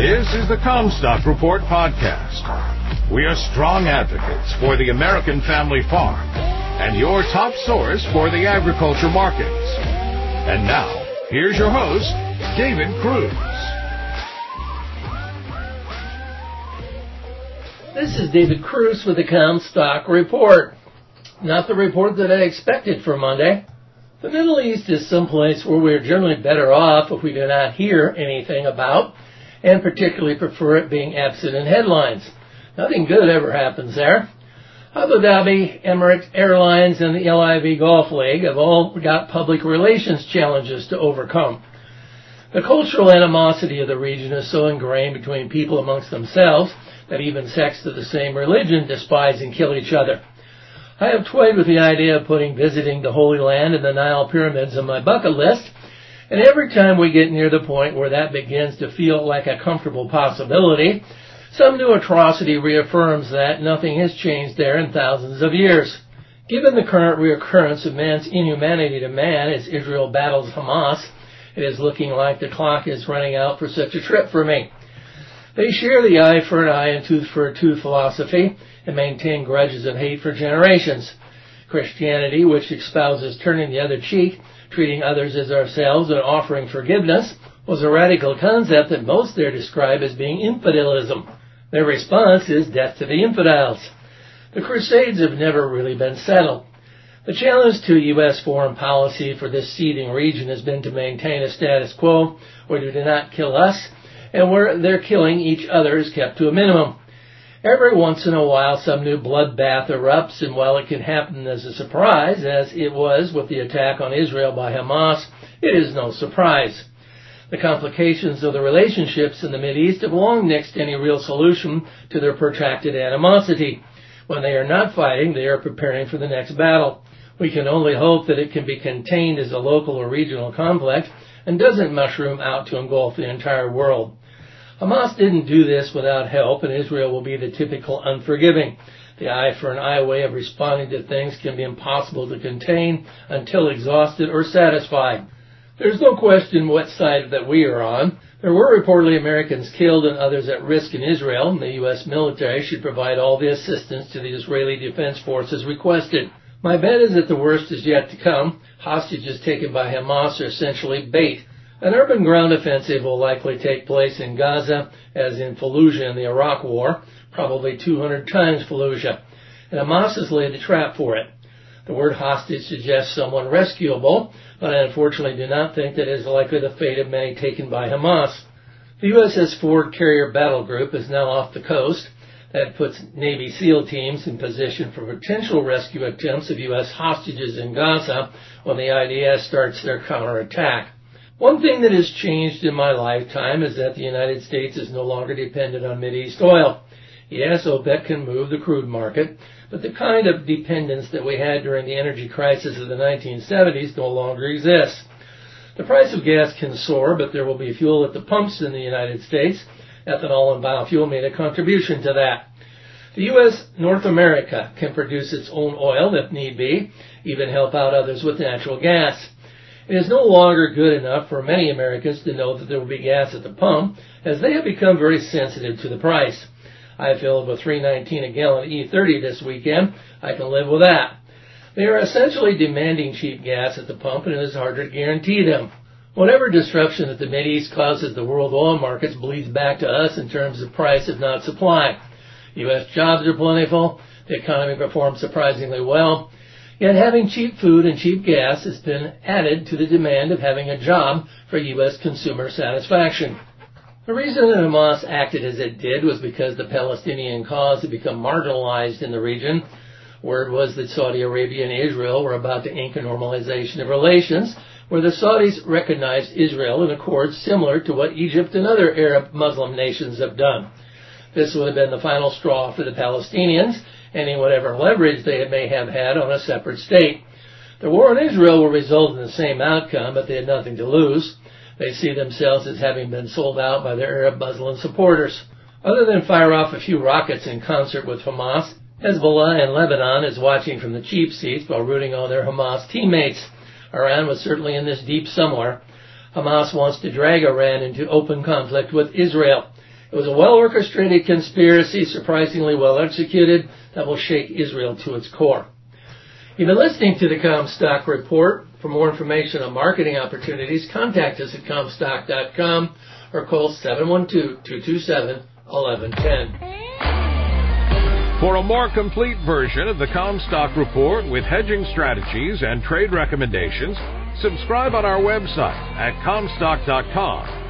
This is the Commstock Report podcast. We are strong advocates for the American family farm and your top source for the agriculture markets. And now, here's your host, David Kruse. This is David Kruse with the Commstock Report. Not the report that I expected for Monday. The Middle East is someplace where we're generally better off if we do not hear anything about, and particularly prefer it being absent in headlines. Nothing good ever happens there. Abu Dhabi, Emirates Airlines, and the LIV Golf League have all got public relations challenges to overcome. The cultural animosity of the region is so ingrained between people amongst themselves that even sects of the same religion despise and kill each other. I have toyed with the idea of putting visiting the Holy Land and the Nile pyramids on my bucket list, and every time we get near the point where that begins to feel like a comfortable possibility, some new atrocity reaffirms that nothing has changed there in thousands of years. Given the current reoccurrence of man's inhumanity to man as Israel battles Hamas, it is looking like the clock is running out for such a trip for me. They share the eye for an eye and tooth for a tooth philosophy and maintain grudges of hate for generations. Christianity, which espouses turning the other cheek, treating others as ourselves, and offering forgiveness, was a radical concept that most there describe as being infidelism. Their response is death to the infidels. The Crusades have never really been settled. The challenge to U.S. foreign policy for this seething region has been to maintain a status quo where they do not kill us and where their killing each other is kept to a minimum. Every once in a while some new bloodbath erupts and while it can happen as a surprise, as it was with the attack on Israel by Hamas, it is no surprise. The complications of the relationships in the East have long nixed any real solution to their protracted animosity. When they are not fighting, they are preparing for the next battle. We can only hope that it can be contained as a local or regional conflict and doesn't mushroom out to engulf the entire world. Hamas didn't do this without help, and Israel will be the typical unforgiving. The eye for an eye way of responding to things can be impossible to contain until exhausted or satisfied. There's no question what side that we are on. There were reportedly Americans killed and others at risk in Israel, and the U.S. military should provide all the assistance to the Israeli Defense Forces requested. My bet is that the worst is yet to come. Hostages taken by Hamas are essentially bait. An urban ground offensive will likely take place in Gaza, as in Fallujah in the Iraq War, probably 200 times Fallujah. And Hamas has laid the trap for it. The word hostage suggests someone rescuable, but I unfortunately do not think that is likely the fate of many taken by Hamas. The USS Ford Carrier Battle Group is now off the coast. That puts Navy SEAL teams in position for potential rescue attempts of U.S. hostages in Gaza when the IDF starts their counterattack. One thing that has changed in my lifetime is that the United States is no longer dependent on Mideast oil. Yes, OPEC can move the crude market, but the kind of dependence that we had during the energy crisis of the 1970s no longer exists. The price of gas can soar, but there will be fuel at the pumps in the United States. Ethanol and biofuel made a contribution to that. The U.S. North America can produce its own oil if need be, even help out others with natural gas. It is no longer good enough for many Americans to know that there will be gas at the pump, as they have become very sensitive to the price. I filled with 319 a gallon E30 this weekend. I can live with that. They are essentially demanding cheap gas at the pump and it is harder to guarantee them. Whatever disruption that the Mideast causes the world oil markets bleeds back to us in terms of price if not supply. U.S. jobs are plentiful. The economy performs surprisingly well. Yet having cheap food and cheap gas has been added to the demand of having a job for U.S. consumer satisfaction. The reason that Hamas acted as it did was because the Palestinian cause had become marginalized in the region. Word was that Saudi Arabia and Israel were about to ink a normalization of relations, where the Saudis recognized Israel in accords similar to what Egypt and other Arab Muslim nations have done. This would have been the final straw for the Palestinians, ending whatever leverage they may have had on a separate state. The war in Israel will result in the same outcome, but they had nothing to lose. They see themselves as having been sold out by their Arab Muslim supporters. Other than fire off a few rockets in concert with Hamas, Hezbollah in Lebanon is watching from the cheap seats while rooting on their Hamas teammates. Iran was certainly in this deep somewhere. Hamas wants to drag Iran into open conflict with Israel. It was a well orchestrated conspiracy, surprisingly well executed, that will shake Israel to its core. You've been listening to the Commstock Report. For more information on marketing opportunities, contact us at Commstock.com or call 712-227-1110. For a more complete version of the Commstock Report with hedging strategies and trade recommendations, subscribe on our website at Commstock.com